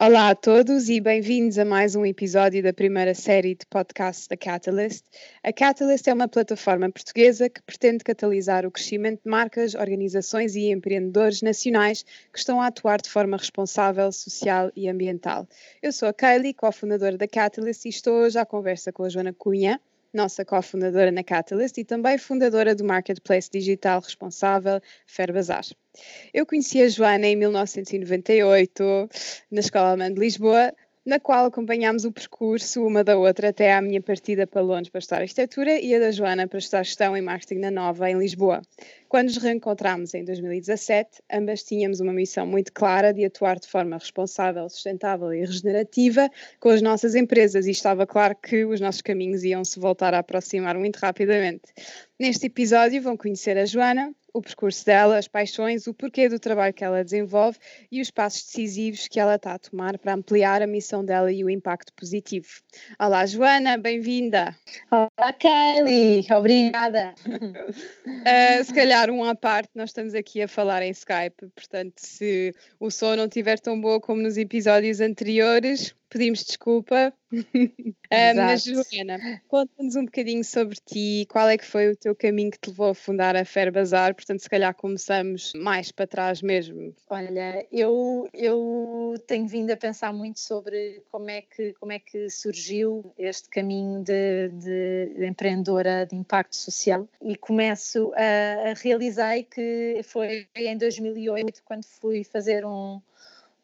Olá a todos e bem-vindos a mais um episódio da primeira série de podcasts da Catalyst. A Catalyst é uma plataforma portuguesa que pretende catalisar o crescimento de marcas, organizações e empreendedores nacionais que estão a atuar de forma responsável, social e ambiental. Eu sou a Kylie, cofundadora da Catalyst, e estou hoje à conversa com a Joana Cunha, nossa cofundadora na Catalyst e também fundadora do marketplace digital responsável Bazar. Eu conheci a Joana em 1998 na Escola Alemã de Lisboa, na qual acompanhámos o percurso uma da outra até à minha partida para Londres para estudar arquitetura e a da Joana para estudar gestão e marketing na Nova, em Lisboa. Quando nos reencontramos em 2017, ambas tínhamos uma missão muito clara de atuar de forma responsável, sustentável e regenerativa com as nossas empresas e estava claro que os nossos caminhos iam se voltar a aproximar muito rapidamente. Neste episódio vão conhecer a Joana, o percurso dela, as paixões, o porquê do trabalho que ela desenvolve e os passos decisivos que ela está a tomar para ampliar a missão dela e o impacto positivo. Olá, Joana, bem-vinda. Olá, Kylie, obrigada. uh, se calhar, um à parte, nós estamos aqui a falar em Skype, portanto, se o som não estiver tão bom como nos episódios anteriores, pedimos desculpa. uh, mas, Joana, conta-nos um bocadinho sobre ti, qual é que foi o teu caminho que te levou a fundar a Fair Bazar, portanto, se calhar começamos mais para trás mesmo. Olha, eu, eu tenho vindo a pensar muito sobre como é que, como é que surgiu este caminho de, de empreendedora de impacto social e começo a, a realizei que foi em 2008 quando fui fazer um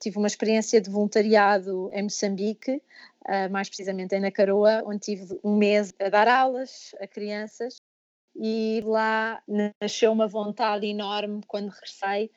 tive uma experiência de voluntariado em Moçambique, uh, mais precisamente em Nacaroa, onde tive um mês a dar aulas a crianças. E lá nasceu uma vontade enorme quando regressei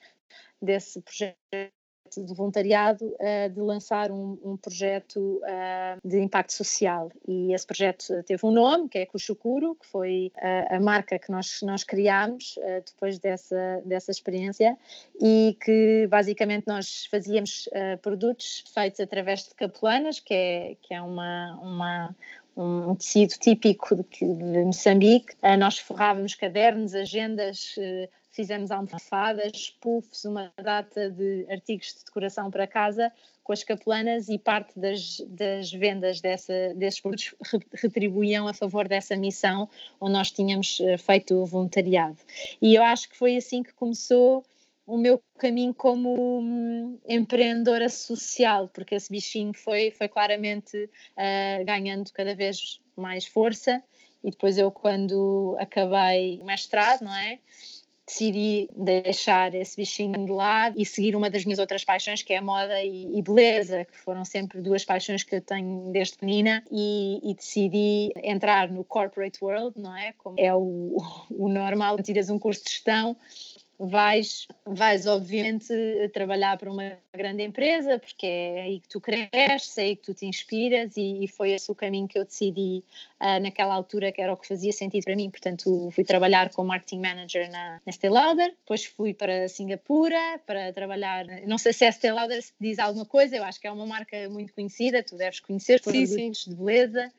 desse projeto de voluntariado uh, de lançar um, um projeto uh, de impacto social e esse projeto teve um nome que é Cuchucuro, que foi a marca que nós, nós criámos depois dessa, dessa experiência e que basicamente nós fazíamos produtos feitos através de capelanas, que é, que é uma, uma, um tecido típico de Moçambique. nós forrávamos cadernos, agendas, fizemos almofadas, puffs, uma data de artigos de decoração para casa com as capelanas e parte das, das vendas dessa, desses produtos retribuíam a favor dessa missão onde nós tínhamos eh, feito voluntariado. E eu acho que foi assim que começou o meu caminho como hum, empreendedora social, porque esse bichinho foi, foi claramente uh, ganhando cada vez mais força. E depois eu, quando acabei o mestrado, não é? Decidi deixar esse bichinho de lado e seguir uma das minhas outras paixões, que é a moda e, e beleza, que foram sempre duas paixões que eu tenho desde menina, e, e, decidi entrar no corporate world, não é? Como é o, o normal, tiras um curso de gestão vais, vais obviamente trabalhar para uma grande empresa, porque é aí que tu cresces, é aí que tu te inspiras e, e foi esse o caminho que eu decidi uh, naquela altura que era o que fazia sentido para mim, portanto fui trabalhar como marketing manager na, na Estée Lauder, depois fui para Singapura para trabalhar, não sei se a Estée Lauder diz alguma coisa, eu acho que é uma marca muito conhecida, tu deves conhecer, sim, produtos sim. de beleza,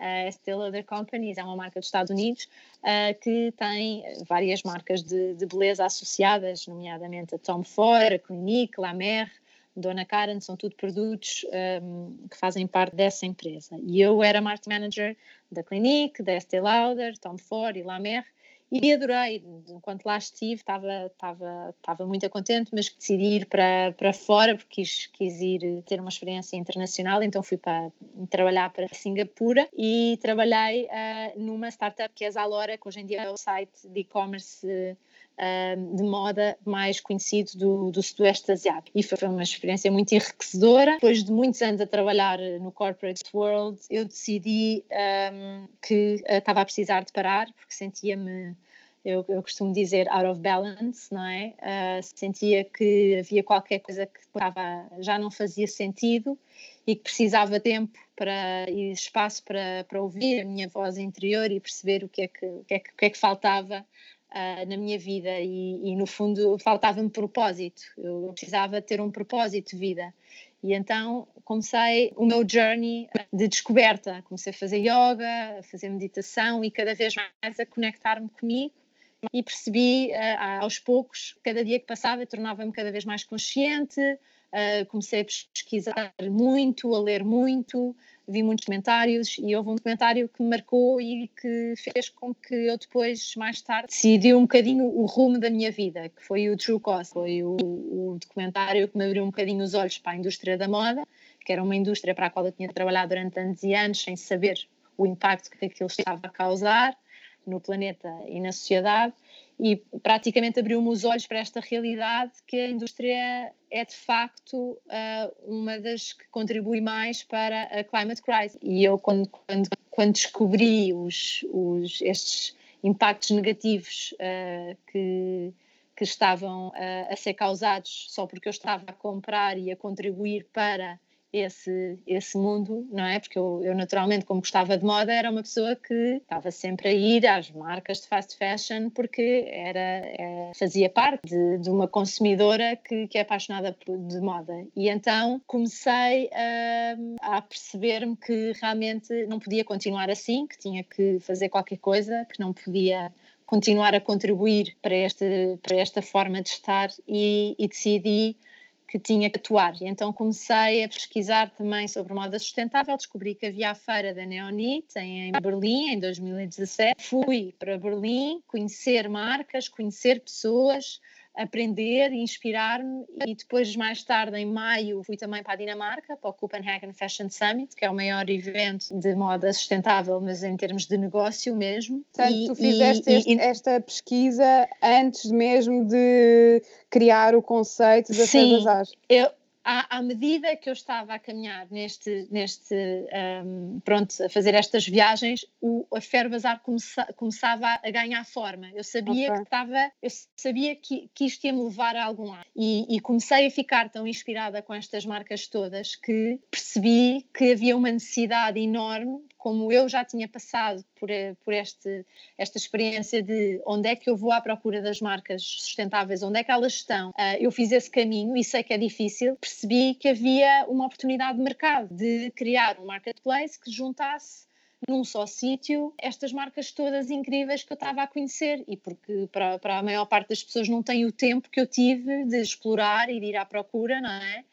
a Estée Lauder Companies é uma marca dos Estados Unidos uh, que tem várias marcas de, de, beleza associadas, nomeadamente a Tom Ford, a Clinique, La Mer, Dona Karen, são tudo produtos um, que fazem parte dessa empresa. E eu era marketing manager da Clinique, da Estée Lauder, Tom Ford e La Mer, e adorei, enquanto lá estive, estava, estava, estava muito contente, mas decidi ir para, para fora porque quis, quis ir ter uma experiência internacional, então fui para trabalhar para Singapura e trabalhei uh, numa startup que é a Zalora, que hoje em dia é o site de e-commerce uh, de moda mais conhecido do, do Sudoeste Asiático. E foi uma experiência muito enriquecedora. Depois de muitos anos a trabalhar no corporate world, eu decidi um, que uh, estava a precisar de parar, porque sentia-me eu, eu, costumo dizer out of balance, não é? Uh, sentia que havia qualquer coisa que estava, já não fazia sentido e que precisava tempo para, e espaço para, para ouvir a minha voz interior e perceber o que é que, o que, é que, o que, é que faltava uh, na minha vida e, e no fundo faltava-me propósito, eu precisava ter um propósito de vida. E então comecei o meu journey de descoberta. Comecei a fazer yoga, a fazer meditação e cada vez mais a conectar-me comigo. E percebi uh, aos poucos, cada dia que passava, tornava-me cada vez mais consciente, uh, comecei a pesquisar muito, a ler muito, vi muitos comentários e houve um documentário que me marcou e que fez com que eu depois, mais tarde, decidi um bocadinho o rumo da minha vida, que foi o True Cost. Foi o, o documentário que me abriu um bocadinho os olhos para a indústria da moda, que era uma indústria para a qual eu tinha trabalhado durante anos e anos sem saber o impacto que aquilo estava a causar no planeta e na sociedade e praticamente abriu-me os olhos para esta realidade que a indústria é de facto uh, uma das que contribui mais para a climate crisis. E eu, quando, quando, quando descobri os, os, estes impactos negativos uh, que, que estavam uh, a ser causados só porque eu estava a comprar e a contribuir para esse, esse mundo, não é? Porque eu, eu, naturalmente, como gostava de moda, era uma pessoa que estava sempre a ir às marcas de fast fashion porque era, é, fazia parte de, de, uma consumidora que, que é apaixonada por, de moda. E então comecei a, a perceber-me que realmente não podia continuar assim, que tinha que fazer qualquer coisa, que não podia continuar a contribuir para, este, para esta forma de estar e, e decidi que tinha que atuar. E então comecei a pesquisar também sobre moda sustentável, descobri que havia a feira da Neonit em Berlim, em 2017. Fui para Berlim conhecer marcas, conhecer pessoas, aprender, inspirar-me. E depois mais tarde em maio fui também para a Dinamarca para o Copenhagen Fashion Summit que é o maior evento de moda sustentável mas em termos de negócio mesmo. Portanto, e, tu fizeste e, este, e, esta pesquisa antes mesmo de criar o conceito da Sim, eu, à, à, medida que eu estava a caminhar neste, neste um, pronto, a fazer estas viagens, o, a Ferbazar começa, começava a ganhar forma. Eu sabia okay. que estava, eu sabia que, que isto ia me levar a algum lado. E, e, comecei a ficar tão inspirada com estas marcas todas que percebi que havia uma necessidade enorme como eu já tinha passado por, eh, por este, esta experiência de onde é que eu vou à procura das marcas sustentáveis, onde é que elas estão, uh, eu fiz esse caminho e sei que é difícil, percebi que havia uma oportunidade de mercado, de criar um marketplace que juntasse num só sítio estas marcas todas incríveis que eu estava a conhecer. E porque para, para a maior parte das pessoas não tem o tempo que eu tive de explorar e de ir à procura, não é?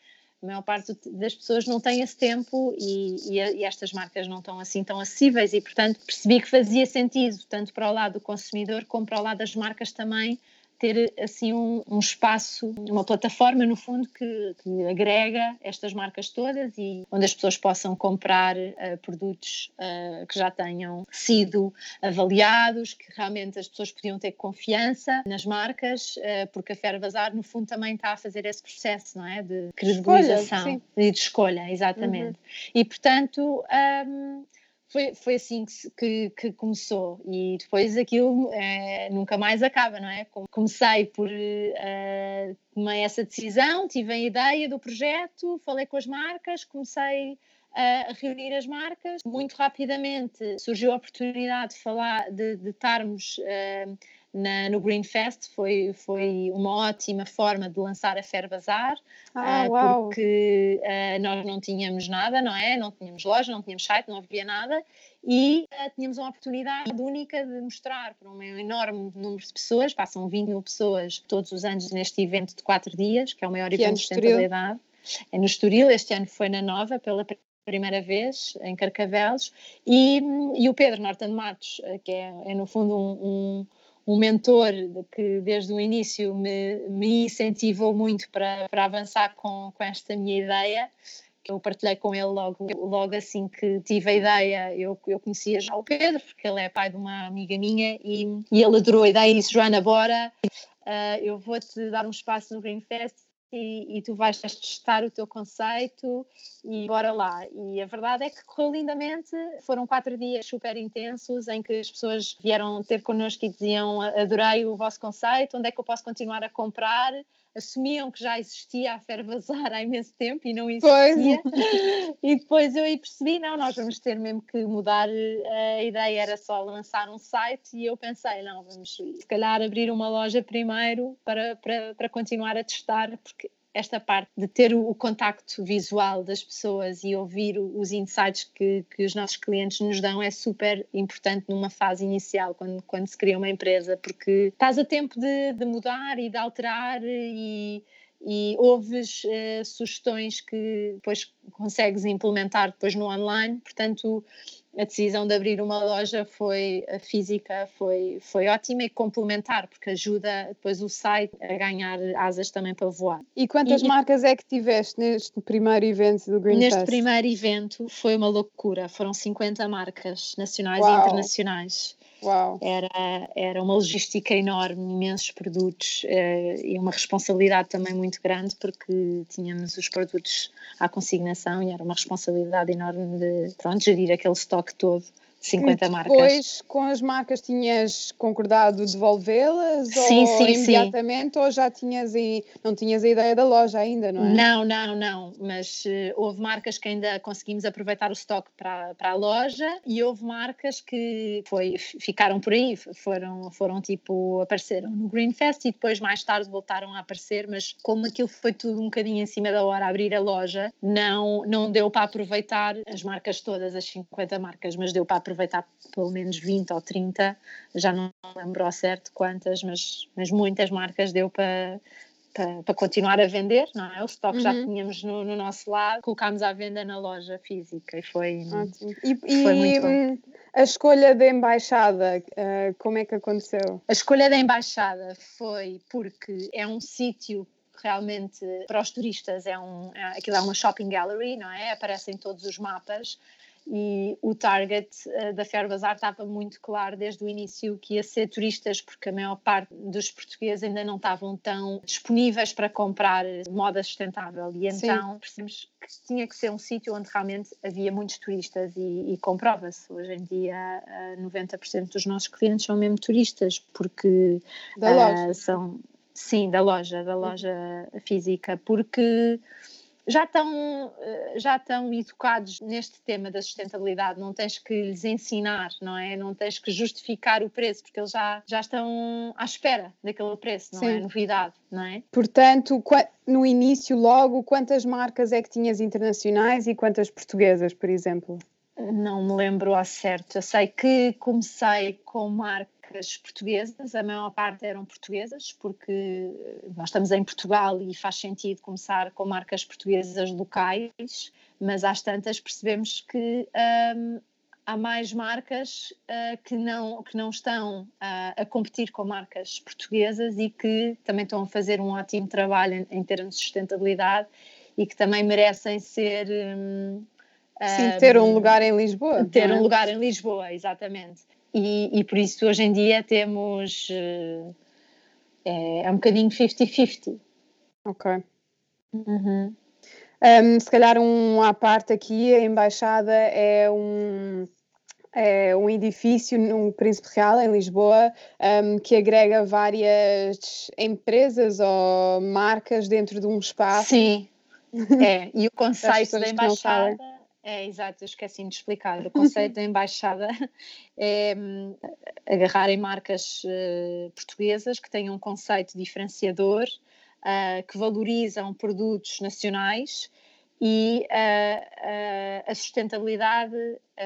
A maior parte das pessoas não tem esse tempo e, e, e, estas marcas não estão assim tão acessíveis e, portanto, percebi que fazia sentido, tanto para o lado do consumidor como para o lado das marcas também, ter assim um, um, espaço, uma plataforma no fundo que, que, agrega estas marcas todas e onde as pessoas possam comprar uh, produtos uh, que já tenham sido avaliados, que realmente as pessoas podiam ter confiança nas marcas, uh, porque a Fer Bazar no fundo também está a fazer esse processo, não é, de credibilização e de escolha, exatamente. Uhum. E portanto um, foi, foi assim que, que, que, começou e depois aquilo é, nunca mais acaba, não é? Comecei por uh, essa decisão, tive a ideia do projeto, falei com as marcas, comecei a reunir as marcas. Muito rapidamente surgiu a oportunidade de falar, de, de estarmos uh, na, no Green Fest. Foi, foi uma ótima forma de lançar a Fair Bazar, ah, uh, porque uh, nós não tínhamos nada, não é? Não tínhamos loja, não tínhamos site, não havia nada. E uh, tínhamos uma oportunidade única de mostrar para um enorme número de pessoas, passam 20 mil pessoas todos os anos neste evento de quatro dias, que é o maior que evento de sustentabilidade. É no Estoril, este ano foi na Nova, pela primeira vez em Carcavelos. E, e o Pedro Norton Matos, que é, é no fundo um, um mentor que desde o início me, me incentivou muito para, para avançar com, com esta minha ideia que eu partilhei com ele logo, logo assim que tive a ideia, eu, eu conhecia já o Pedro, porque ele é pai de uma amiga minha e, e ele adorou a ideia e disse, Joana, bora, uh, eu vou-te dar um espaço no Green Fest e, e, tu vais testar o teu conceito e bora lá. E a verdade é que correu lindamente. Foram quatro dias super intensos em que as pessoas vieram ter connosco e diziam: Adorei o vosso conceito, onde é que eu posso continuar a comprar? Assumiam que já existia a Fervazar há imenso tempo e não existia. e depois eu aí percebi, não, nós vamos ter mesmo que mudar, a ideia era só lançar um site e eu pensei, não, vamos se calhar abrir uma loja primeiro para, para, para continuar a testar, porque esta parte de ter o, o contacto visual das pessoas e ouvir o, os insights que, que os nossos clientes nos dão é super importante numa fase inicial, quando, quando se cria uma empresa, porque estás a tempo de, de mudar e de alterar e e ouves uh, sugestões que depois consegues implementar depois no online, portanto a decisão de abrir uma loja foi a física foi foi ótima e complementar porque ajuda depois o site a ganhar asas também para voar. E quantas e, marcas é que tiveste neste primeiro evento do Green Neste primeiro evento foi uma loucura, foram 50 marcas nacionais Uau. e internacionais. Uau. Era, era uma logística enorme, imensos produtos eh, e uma responsabilidade também muito grande porque tínhamos os produtos à consignação e era uma responsabilidade enorme de pronto, gerir aquele estoque todo 50 e marcas. Depois, com as marcas, tinhas concordado devolvê-las? Sim, ou sim, imediatamente, sim. ou já tinhas e não tinhas a ideia da loja ainda, não é? Não, não, não. Mas uh, houve marcas que ainda conseguimos aproveitar o estoque para, para a loja e houve marcas que foi, ficaram por aí, foram, foram tipo, apareceram no Green Fest e depois mais tarde voltaram a aparecer, mas como aquilo foi tudo um bocadinho em cima da hora abrir a loja, não, não deu para aproveitar as marcas todas, as 50 marcas, mas deu para aproveitar pelo menos 20 ou 30, já não lembro ao certo quantas, mas, mas muitas marcas deu para, para, para continuar a vender, não é? O estoque uhum. já tínhamos no, no, nosso lado, colocámos à venda na loja física e foi, e, foi muito bom. A escolha da embaixada, uh, como é que aconteceu? A escolha da embaixada foi porque é um sítio realmente para os turistas é um é, aquilo é uma shopping gallery não é aparecem todos os mapas e o target uh, da Fair Bazar estava muito claro desde o início que ia ser turistas, porque a maior parte dos portugueses ainda não estavam tão disponíveis para comprar moda sustentável. E então Sim. percebemos que tinha que ser um sítio onde realmente havia muitos turistas e, e comprova-se. Hoje em dia, uh, eh, 90% dos nossos clientes são mesmo turistas, porque da loja. Uh, são. Sim, da loja, da loja física, porque já estão, eh, já estão educados neste tema da sustentabilidade, não tens que lhes ensinar, não é? Não tens que justificar o preço, porque eles já, já estão à espera daquele preço, não é? Sim. é? Novidade, não é? Portanto, no início, logo, quantas marcas é que tinhas internacionais e quantas portuguesas, por exemplo? Não me lembro ao certo. Eu sei que comecei com marcas marcas portuguesas, a maior parte eram portuguesas, porque nós estamos em Portugal e faz sentido começar com marcas portuguesas locais, mas às tantas percebemos que um, há mais marcas uh, que, não, que não estão uh, a competir com marcas portuguesas e que também estão a fazer um ótimo trabalho em, em termos de sustentabilidade e que também merecem ser. Um, Sim, ter um lugar em Lisboa. Ter é? um lugar em Lisboa, exatamente e, e por isso hoje em dia temos eh, é, é um bocadinho 50-50. Ok. Uhum. Um, se calhar um à parte aqui, a embaixada é um é um edifício no Príncipe Real, em Lisboa, um, que agrega várias empresas ou marcas dentro de um espaço. Sim, é. E o conceito da embaixada é, exato, eu esqueci de explicar. O conceito da embaixada é um, agarrar em marcas uh, portuguesas que tenham um conceito diferenciador, uh, que valorizam produtos nacionais e uh, a sustentabilidade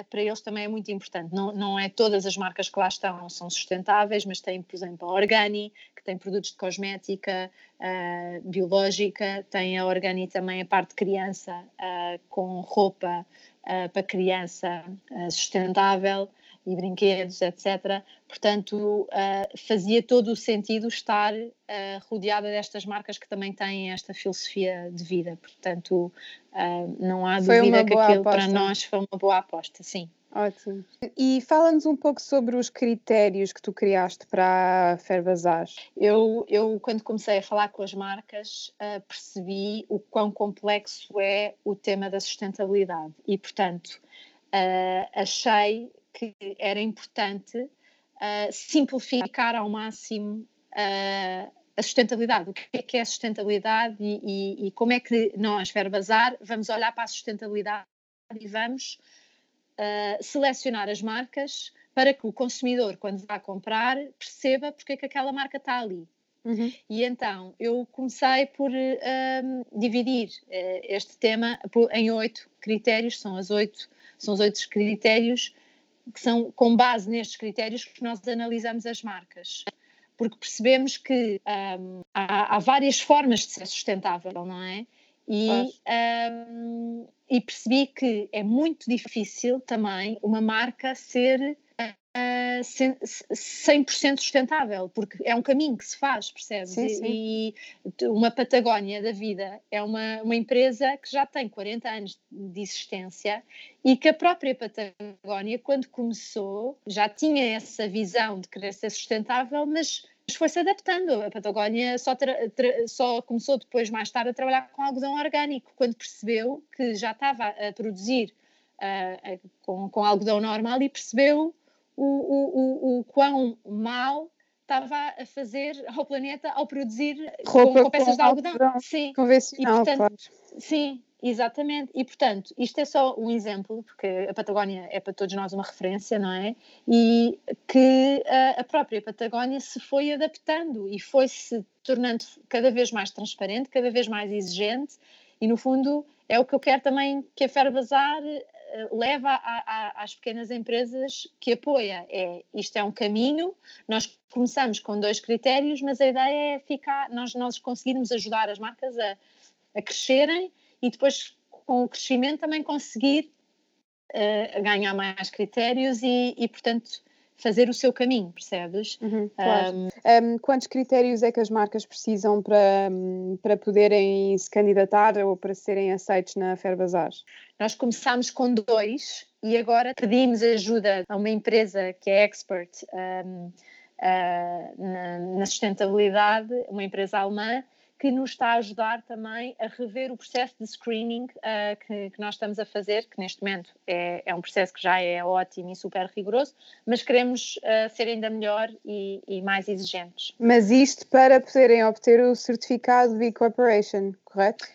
para eles também é muito importante. Não, não é todas as marcas que lá estão são sustentáveis, mas tem, por exemplo, a Organi, que tem produtos de cosmética uh, biológica, tem a Organi também a parte de criança uh, com roupa uh, para criança sustentável e brinquedos, etc. Portanto, uh, fazia todo o sentido estar uh, rodeada destas marcas que também têm esta filosofia de vida. Portanto, uh, não há dúvida que aquilo aposta. para nós foi uma boa aposta, sim. Ótimo. E fala-nos um pouco sobre os critérios que tu criaste para a Ferbazar. Eu, eu, quando comecei a falar com as marcas, uh, percebi o quão complexo é o tema da sustentabilidade e, portanto, uh, achei que era importante uh, simplificar ao máximo uh, a sustentabilidade. O que é que é sustentabilidade e, e, e como é que nós, Verbazar, vamos olhar para a sustentabilidade e vamos uh, selecionar as marcas para que o consumidor, quando vá comprar, perceba porque é que aquela marca está ali. Uhum. E então eu comecei por um, dividir este tema em oito critérios, são as oito, são os oito critérios que são com base nestes critérios que nós analisamos as marcas. porque percebemos que um, há, há, várias formas de ser sustentável, não é? E, um, e percebi que é muito difícil também uma marca ser uh, 100% sustentável, porque é um caminho que se faz, percebes? Sim, sim. E, e, uma Patagónia da vida é uma, uma empresa que já tem 40 anos de existência e que a própria Patagónia, quando começou, já tinha essa visão de querer ser sustentável, mas foi-se adaptando. A Patagónia só, só, começou depois, mais tarde, a trabalhar com algodão orgânico, quando percebeu que já estava a produzir uh, uh, com, com algodão normal e percebeu o, o, o, o quão mal estava a fazer ao planeta ao produzir Roupa com, com peças de algodão. Sim. Convencional, e, portanto, claro. Sim, exatamente. E, portanto, isto é só um exemplo, porque a Patagónia é para todos nós uma referência, não é? E que a, a própria Patagónia se foi adaptando e foi-se tornando cada vez mais transparente, cada vez mais exigente e, no fundo, é o que eu quero também que a Ferbazar leva a, a, às pequenas empresas que apoia. É, isto é um caminho, nós começamos com dois critérios, mas a ideia é ficar, nós, nós conseguirmos ajudar as marcas a, a crescerem e depois com o crescimento também conseguir uh, ganhar mais critérios e, e, portanto, fazer o seu caminho, percebes? Uhum, claro. um, um, quantos critérios é que as marcas precisam para, para poderem se candidatar ou para serem aceitos na Ferbazar? Nós começámos com dois e agora pedimos ajuda a uma empresa que é expert um, uh, na, na sustentabilidade, uma empresa alemã, que nos está a ajudar também a rever o processo de screening uh, que, que, nós estamos a fazer, que neste momento é, é, um processo que já é ótimo e super rigoroso, mas queremos uh, ser ainda melhor e, e, mais exigentes. Mas isto para poderem obter o certificado B Corporation, correto?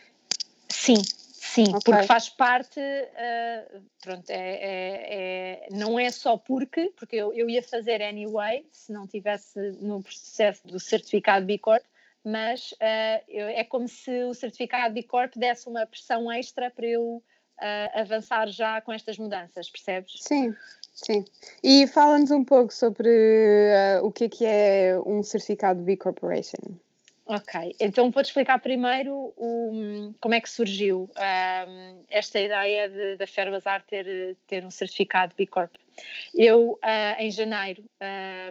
Sim, Sim, okay. porque faz parte, uh, pronto, é, é, é, não é só porque, porque eu, eu ia fazer anyway, se não tivesse no processo do certificado B Corp, mas uh, é como se o certificado B Corp desse uma pressão extra para eu uh, avançar já com estas mudanças, percebes? Sim, sim. E fala-nos um pouco sobre uh, o que é, que é um certificado B Corporation. Ok, então vou-te explicar primeiro o, como é que surgiu um, esta ideia de, da Ferbazar ter, ter um certificado B Corp. Eu, uh, em janeiro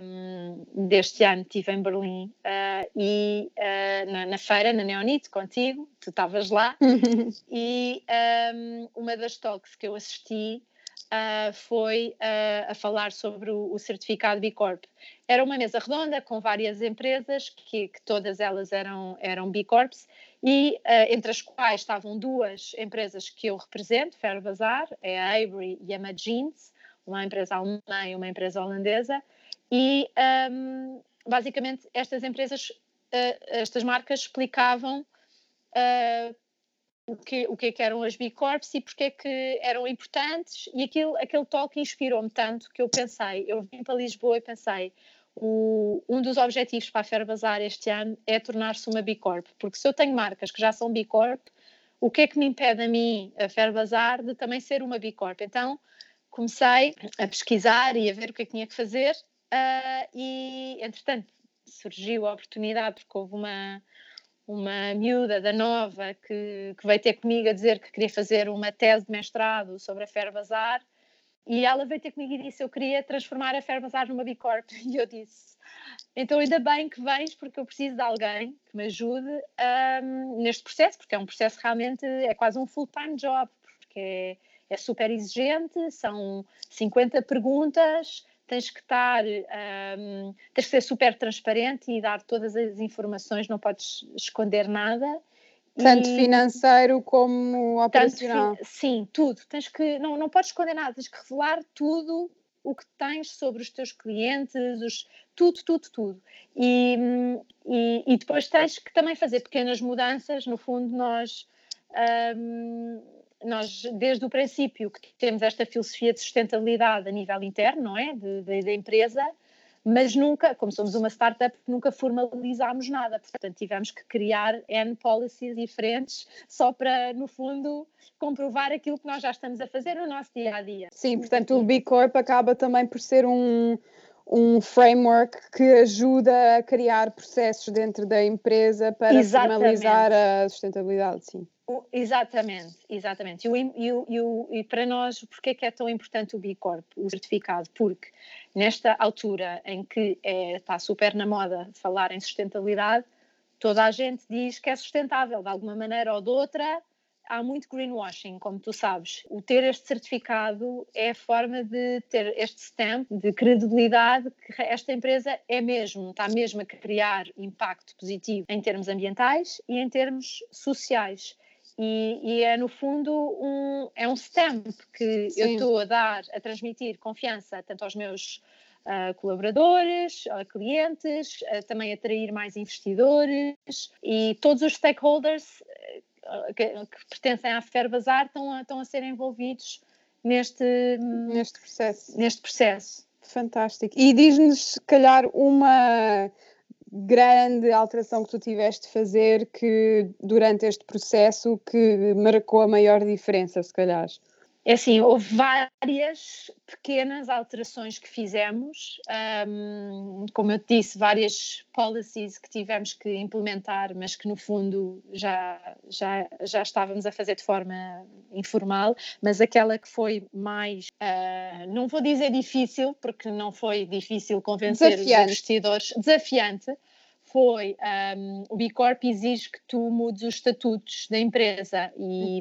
um, deste ano, estive em Berlim uh, e uh, na, na, feira, na Neonite, contigo, tu estavas lá, e um, uma das talks que eu assisti uh, foi uh, a falar sobre o, o, certificado B Corp. Era uma mesa redonda com várias empresas, que, que todas elas eram, eram B Corps, e uh, entre as quais estavam duas empresas que eu represento, Fair Bazar, é a Avery e a Magins, uma empresa alemã e uma empresa holandesa, e um, basicamente estas empresas, estas marcas explicavam Uh, o que, o que, é que eram as B Corps e porque é que eram importantes e aquilo, aquele talk inspirou-me tanto que eu pensei, eu vim para Lisboa e pensei o, um dos objetivos para a Fair este ano é tornar-se uma B Corp, porque se eu tenho marcas que já são B Corp, o que é que me impede a mim, a Fair de também ser uma B Corp? Então comecei a pesquisar e a ver o que é que tinha que fazer uh, e entretanto surgiu a oportunidade porque houve uma uma miúda da Nova que, que veio ter comigo a dizer que queria fazer uma tese de mestrado sobre a Fair Bazar e ela veio ter comigo e disse eu queria transformar a Fair Bazar numa B Corp e eu disse então ainda bem que vens porque eu preciso de alguém que me ajude um, neste processo porque é um processo realmente é quase um full-time job porque é, é super exigente são 50 perguntas tens que estar, um, tens que ser super transparente e dar todas as informações, não podes esconder nada. Tanto e, financeiro como operacional. Tanto, sim, tudo. Tens que, não, não podes esconder nada, tens que revelar tudo o que tens sobre os teus clientes, os, tudo, tudo, tudo. E, e, e, depois tens que também fazer pequenas mudanças. No fundo, nós um, nós, desde o princípio, que temos esta filosofia de sustentabilidade a nível interno, não é? Da empresa, mas nunca, como somos uma startup, nunca formalizámos nada. Portanto, tivemos que criar N policies diferentes só para, no fundo, comprovar aquilo que nós já estamos a fazer no nosso dia a dia. Sim, portanto, o B Corp acaba também por ser um, um framework que ajuda a criar processos dentro da empresa para Exatamente. formalizar a sustentabilidade, sim. Exatamente, exatamente. E, e, e, para nós, porquê é que é tão importante o B Corp, o certificado? Porque nesta altura em que é, está super na moda falar em sustentabilidade, toda a gente diz que é sustentável de alguma maneira ou de outra, há muito greenwashing, como tu sabes. O ter este certificado é a forma de ter este stamp de credibilidade que esta empresa é mesmo, está mesmo a criar impacto positivo em termos ambientais e em termos sociais. E, e é no fundo um, é um stamp que Sim. eu estou a dar, a transmitir confiança tanto aos meus uh, colaboradores, a clientes, uh, também atrair mais investidores e todos os stakeholders que, que pertencem à Ferbazar estão a, estão a ser envolvidos neste, neste processo. Neste processo. Fantástico. E diz-nos, se calhar, uma grande alteração que tu tiveste de fazer que durante este processo que marcou a maior diferença, se calhar. É assim, houve várias pequenas alterações que fizemos, um, como eu te disse, várias policies que tivemos que implementar, mas que no fundo já, já, já estávamos a fazer de forma informal, mas aquela que foi mais, uh, não vou dizer difícil, porque não foi difícil convencer desafiante. os investidores, desafiante, foi um, o B Corp exige que tu mudes os estatutos da empresa e,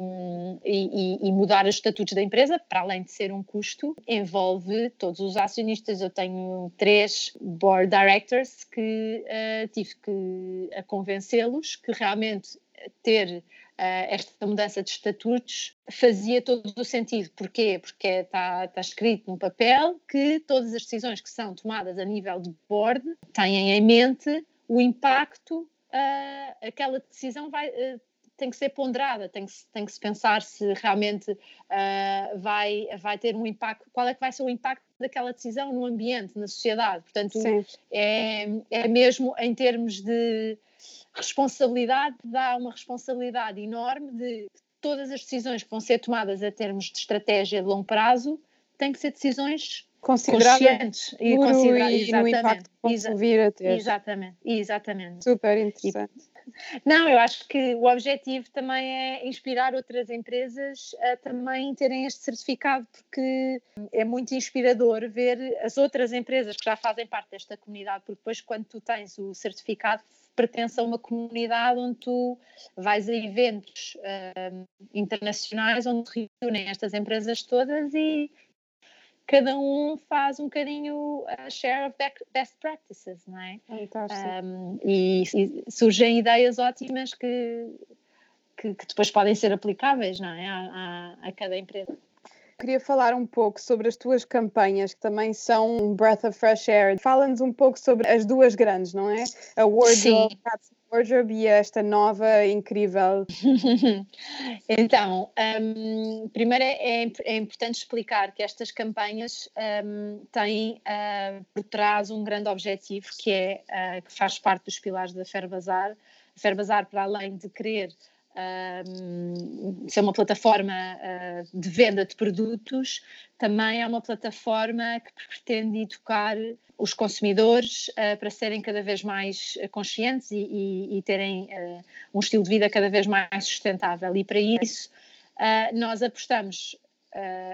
e, e, mudar os estatutos da empresa, para além de ser um custo, envolve todos os acionistas. Eu tenho três board directors que uh, tive que convencê-los que realmente ter Uh, esta mudança de estatutos fazia todo o sentido. Porquê? Porque está, está escrito no papel que todas as decisões que são tomadas a nível de board têm em mente o impacto, uh, aquela decisão vai, uh, tem que ser ponderada, tem que, tem que se pensar se realmente uh, vai, vai ter um impacto, qual é que vai ser o impacto daquela decisão no ambiente, na sociedade. Portanto, é, é mesmo em termos de responsabilidade, dá uma responsabilidade enorme de todas as decisões que vão ser tomadas a termos de estratégia de longo prazo têm que ser decisões conscientes e considerar e no impacto que posso vir a ter. Exatamente, exatamente. Super interessante. Não, eu acho que o objetivo também é inspirar outras empresas a também terem este certificado, porque é muito inspirador ver as outras empresas que já fazem parte desta comunidade, porque depois quando tu tens o certificado pertence a uma comunidade onde tu vais a eventos uh, internacionais onde reúnem estas empresas todas e, cada um faz um bocadinho a share of best practices, não é? Fantástico. Um, e, e, surgem ideias ótimas que, que, que, depois podem ser aplicáveis, não é? A, a, a cada empresa. Queria falar um pouco sobre as tuas campanhas, que também são um breath of fresh air. Fala-nos um pouco sobre as duas grandes, não é? A Wardrobe, Wardrobe e esta nova incrível. então, um, primeiro é, é, importante explicar que estas campanhas um, têm uh, por trás um grande objetivo que é uh, que faz parte dos pilares da Ferbazar. A Ferbazar, para além de querer ser uma plataforma uh, de venda de produtos, também é uma plataforma que pretende educar os consumidores uh, para serem cada vez mais conscientes e, e, e terem uh, um estilo de vida cada vez mais sustentável. E para isso, nós apostamos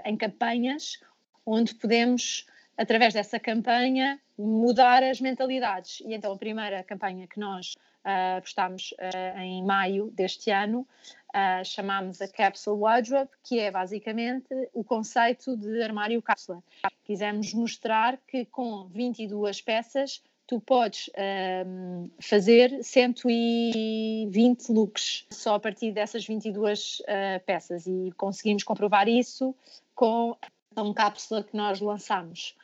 em campanhas onde podemos, através dessa campanha, mudar as mentalidades. E então a primeira campanha que nós uh, apostámos uh, em maio deste ano, uh, chamámos a Capsule Wardrobe, que é basicamente o conceito de armário cápsula. Quisemos mostrar que com 22 peças tu podes um, fazer 120 looks só a partir dessas 22 uh, peças e conseguimos comprovar isso com a cápsula que nós lançamos.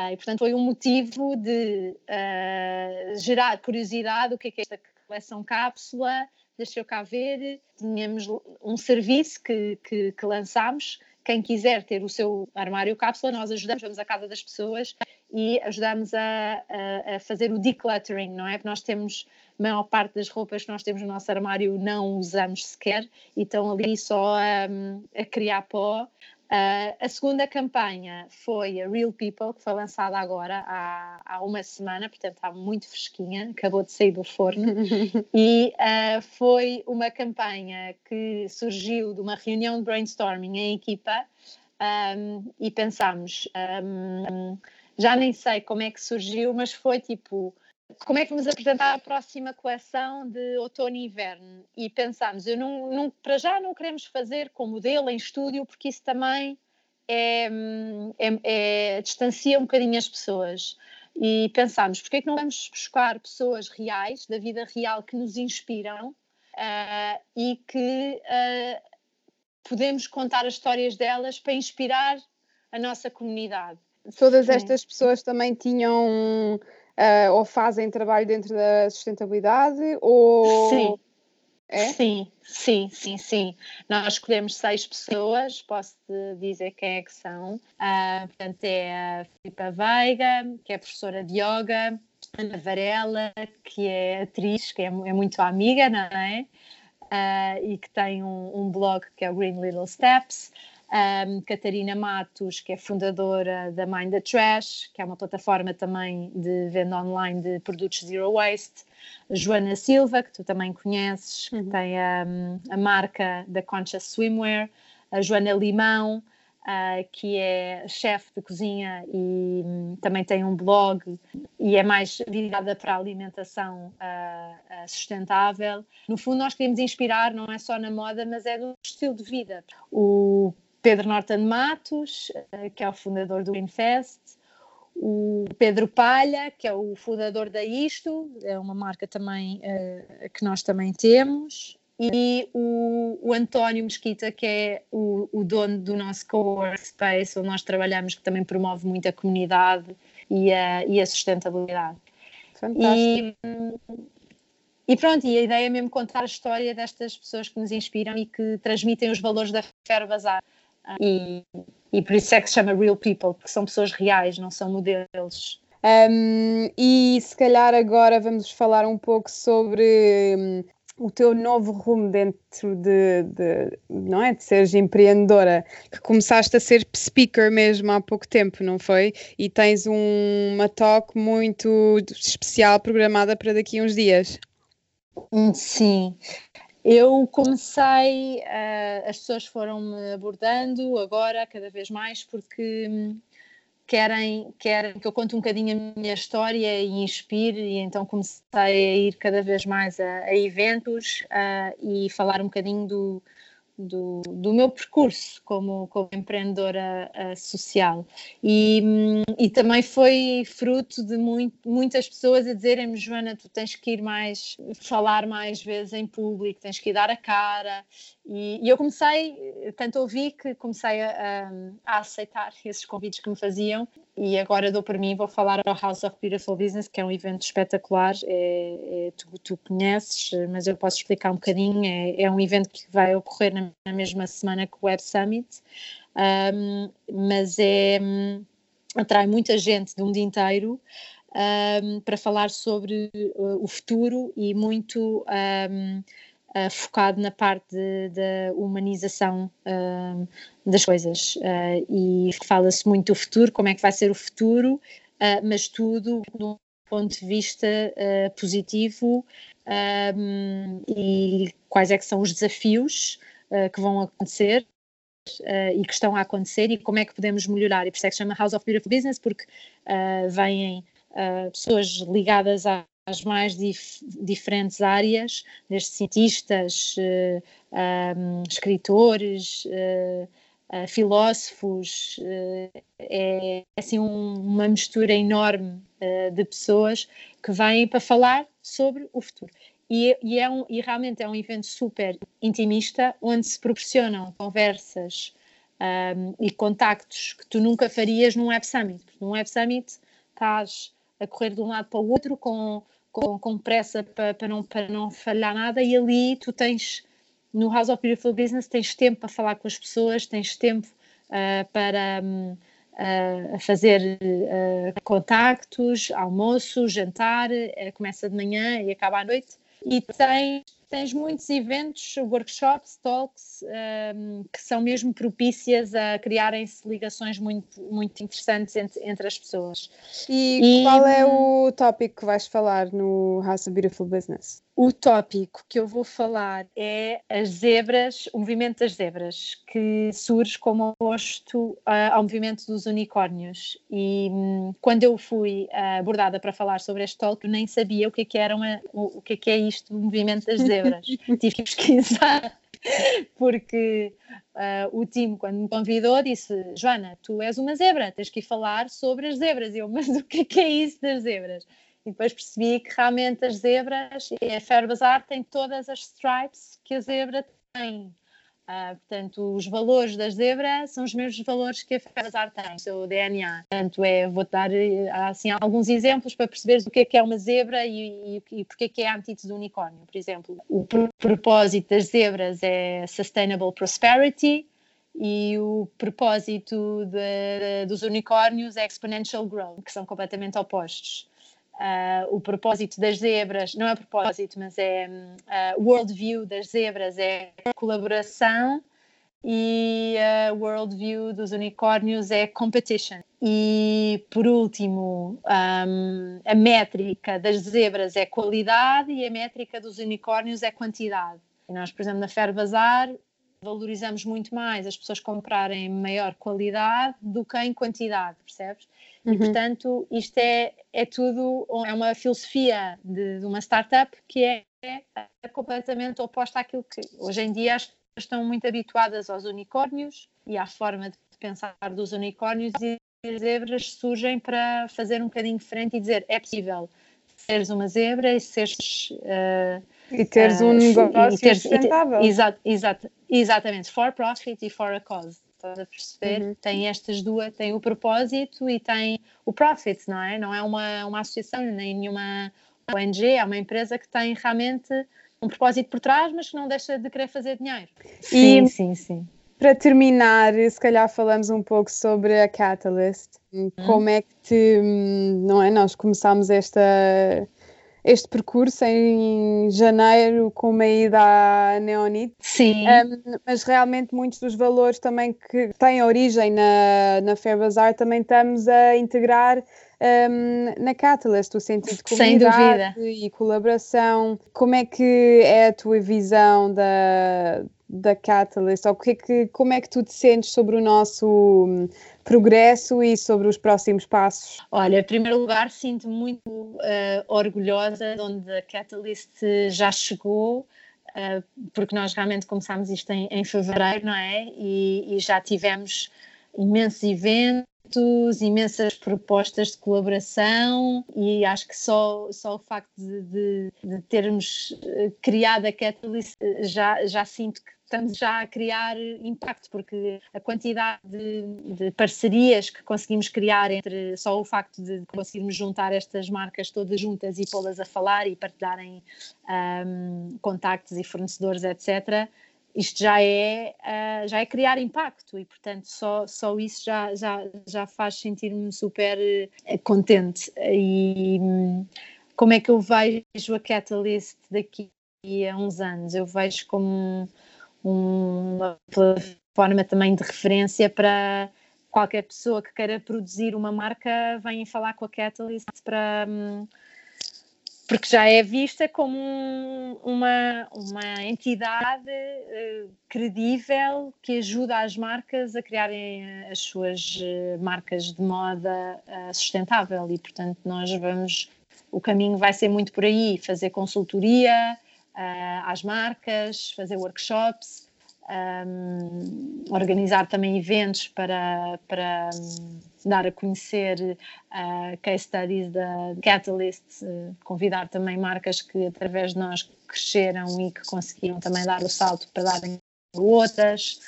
Uh, e, portanto, foi um motivo de uh, gerar curiosidade: o que é, que é esta coleção cápsula? Deixa eu cá ver. Tínhamos um serviço que, que, que lançámos. Quem quiser ter o seu armário cápsula, nós ajudamos, vamos à casa das pessoas e ajudamos a, a, a fazer o decluttering, não é? Porque nós temos, a maior parte das roupas que nós temos no nosso armário não usamos sequer e estão ali só a, a criar pó Uh, a segunda campanha foi a Real People, que foi lançada agora há, há uma semana, portanto está muito fresquinha, acabou de sair do forno. e uh, foi uma campanha que surgiu de uma reunião de brainstorming em equipa um, e pensámos, um, já nem sei como é que surgiu, mas foi tipo como é que vamos apresentar a próxima coleção de outono e inverno? E pensámos, eu não, não, para já não queremos fazer com modelo em estúdio, porque isso também é, é, é, distancia um bocadinho as pessoas. E pensámos, porquê é que não vamos buscar pessoas reais, da vida real, que nos inspiram uh, e que uh, podemos contar as histórias delas para inspirar a nossa comunidade. Todas estas pessoas também tinham uh, ou fazem trabalho dentro da sustentabilidade ou sim. É? Sim, sim, sim, sim. Nós escolhemos seis pessoas, posso dizer quem é que são. Uh, portanto, é a Filipa Veiga, que é professora de yoga, Ana Varela, que é atriz, que é, é muito amiga, não é? Uh, e que tem um, um, blog que é o Green Little Steps um, Catarina Matos, que é fundadora da Mind the Trash, que é uma plataforma também de venda online de produtos zero waste, Joana Silva, que tu também conheces, uhum. que tem a, a, marca da Conscious Swimwear, a Joana Limão, Uh, que é chefe de cozinha e um, também tem um blog e é mais virada para a alimentação uh, uh, sustentável. No fundo, nós queremos inspirar, não é só na moda, mas é do estilo de vida. O Pedro Norton Matos, eh, que é o fundador do Greenfest, o Pedro Palha, que é o fundador da Isto, é uma marca também uh, que nós também temos, e o, o, António Mesquita, que é o, o dono do nosso co-work space, onde nós trabalhamos, que também promove muito a comunidade e a, e a sustentabilidade. Fantástico. E, e pronto, e a ideia é mesmo contar a história destas pessoas que nos inspiram e que transmitem os valores da Ferro Bazar. E, e por isso é que se chama Real People, porque são pessoas reais, não são modelos. Um, e se calhar agora vamos falar um pouco sobre um, o teu novo rumo dentro de, de, não é, de seres empreendedora, que começaste a ser speaker mesmo há pouco tempo, não foi? E tens um, uma talk muito especial programada para daqui a uns dias. Sim, eu comecei, uh, as pessoas foram-me abordando agora cada vez mais porque hum, querem, querem que eu conte um bocadinho a minha história e inspire, e então comecei a ir cada vez mais a, a eventos uh, e falar um bocadinho do, do, do meu percurso como, como empreendedora uh, social. E, um, e também foi fruto de muito, muitas pessoas a dizerem-me: Joana, tu tens que ir mais, falar mais vezes em público, tens que ir dar a cara. E, e eu comecei, tanto ouvi que comecei a, a, aceitar esses convites que me faziam e agora dou para mim, vou falar ao House of Beautiful Business, que é um evento espetacular, é, é, tu, tu, conheces, mas eu posso explicar um bocadinho, é, é um evento que vai ocorrer na, na, mesma semana que o Web Summit, um, mas é, atrai muita gente de um dia inteiro, um, para falar sobre o futuro e muito um, uh, focado na parte da humanização uh, das coisas. Uh, e fala-se muito do futuro, como é que vai ser o futuro, mas tudo num ponto de vista positivo um, e quais é que são os desafios que vão acontecer Uh, e que estão a acontecer e como é que podemos melhorar. E por isso é que se chama House of Beautiful Business, porque uh, vêm pessoas ligadas à, as mais dif diferentes áreas, desde cientistas, uh, eh, um, escritores, uh, uh, filósofos, é assim um, uma mistura enorme de pessoas que vêm para falar sobre o futuro. E, e, é um, e realmente é um evento super intimista, onde se proporcionam conversas um, e contactos que tu nunca farias num Web Summit. Num Web Summit estás a correr de um lado para o outro com com, com pressa para, para, não, para não falhar nada, e ali tu tens, no House of Beautiful Business, tens tempo para falar com as pessoas, tens tempo uh, para um, uh, fazer uh, contactos, almoço, jantar, começa de manhã e acaba à noite, e tens tens muitos eventos, workshops, talks, um, que são mesmo propícias a criarem-se ligações muito, muito interessantes entre, entre as pessoas. E, e, qual é o tópico que vais falar no House of Beautiful Business? O tópico que eu vou falar é as zebras, o movimento das zebras, que surge como oposto uh, ao movimento dos unicórnios. E um, quando eu fui uh, abordada para falar sobre este tópico, eu nem sabia o que é que, era uma, o, que, é, que é isto, o movimento das zebras. Tive que pesquisar porque uh, o time, quando me convidou, disse: Joana, tu és uma zebra, tens que ir falar sobre as zebras. E eu, mas o que é, que é isso das zebras? E depois percebi que realmente as zebras, a Fair Bazaar tem todas as stripes que a zebra tem. Uh, portanto, os valores das zebras são os mesmos valores que a Fair tem, o seu DNA. Portanto, é, vou dar assim, alguns exemplos para perceberes o que é que é uma zebra e, e, e porque é que é a antítese do unicórnio. Por exemplo, o propósito das zebras é Sustainable Prosperity, e o propósito de, dos unicórnios é exponential growth, que são completamente opostos. Uh, o propósito das zebras, não é propósito, mas é uh, worldview das zebras é colaboração e a uh, worldview dos unicórnios é competition. E por último, um, a métrica das zebras é qualidade e a métrica dos unicórnios é quantidade. E nós, por exemplo, na Fair Bazar, valorizamos muito mais as pessoas comprarem maior qualidade do que em quantidade, percebes? Uhum. E, portanto, isto é, é tudo, é uma filosofia de, de uma startup que é, é, completamente oposta àquilo que hoje em dia as pessoas estão muito habituadas aos unicórnios e à forma de pensar dos unicórnios e as zebras surgem para fazer um bocadinho diferente e dizer é possível seres uma zebra e seres uh, e teres um negócio e teres, sustentável. Exato, exato, exatamente, for profit e for a cause estás a perceber? Uhum. Tem estas duas, tem o propósito e tem o profit, não é? Não é uma, uma associação nem nenhuma ONG, é uma empresa que tem realmente um propósito por trás, mas que não deixa de querer fazer dinheiro. Sim, e, sim, sim. Para terminar, se calhar falamos um pouco sobre a Catalyst. Uhum. Como é que te, não é? Nós começámos esta este percurso em janeiro com uma ida à Neonite. Sim. Um, mas realmente muitos dos valores também que têm origem na, na Fair Bazaar também estamos a integrar um, na Catalyst, o sentido de comunidade e colaboração. Como é que é a tua visão da, da Catalyst? Ou que, é que, como é que tu te sentes sobre o nosso progresso e sobre os próximos passos? Olha, em primeiro lugar, sinto muito uh, orgulhosa de onde a Catalyst já chegou. Uh, porque nós realmente começámos isto em, em fevereiro, não é? E, e já tivemos imensos eventos, imensas propostas de colaboração e acho que só, só o facto de, de, de termos eh, criado a Catalyst já, já sinto que estamos já a criar impacto, porque a quantidade de, de, parcerias que conseguimos criar entre só o facto de conseguirmos juntar estas marcas todas juntas e pô-las a falar e partilharem um, contactos e fornecedores, etc., isto já é, uh, já é criar impacto e, portanto, só, só isso já, já, já faz sentir-me super uh, contente. E um, como é que eu vejo a Catalyst daqui a uns anos? Eu vejo como uma plataforma também de referência para qualquer pessoa que queira produzir uma marca, venha falar com a Catalyst para hum, porque já é vista como uma, uma entidade uh, credível que ajuda as marcas a criarem as suas uh, marcas de moda uh, sustentável. E portanto nós vamos o caminho vai ser muito por aí. Fazer consultoria às marcas, fazer workshops, um, organizar também eventos para, para um, dar a conhecer uh, case studies da Catalyst, uh, convidar também marcas que através de nós cresceram e que conseguiram também dar o salto para darem outras.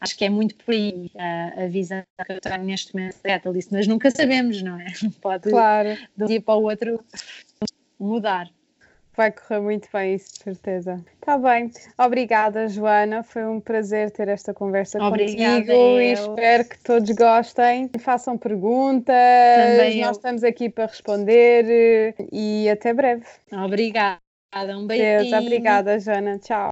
Acho que é muito por aí uh, a visão que eu tenho neste momento da Catalyst, mas nunca sabemos, não é? Pode claro. de um dia para o outro mudar. Vai correr muito bem, isso de certeza. Está bem. Obrigada, Joana. Foi um prazer ter esta conversa Obrigada contigo eu. e espero que todos gostem. Façam perguntas. Também Nós eu. estamos aqui para responder e até breve. Obrigada. Um. Deus, obrigada, Joana. Tchau.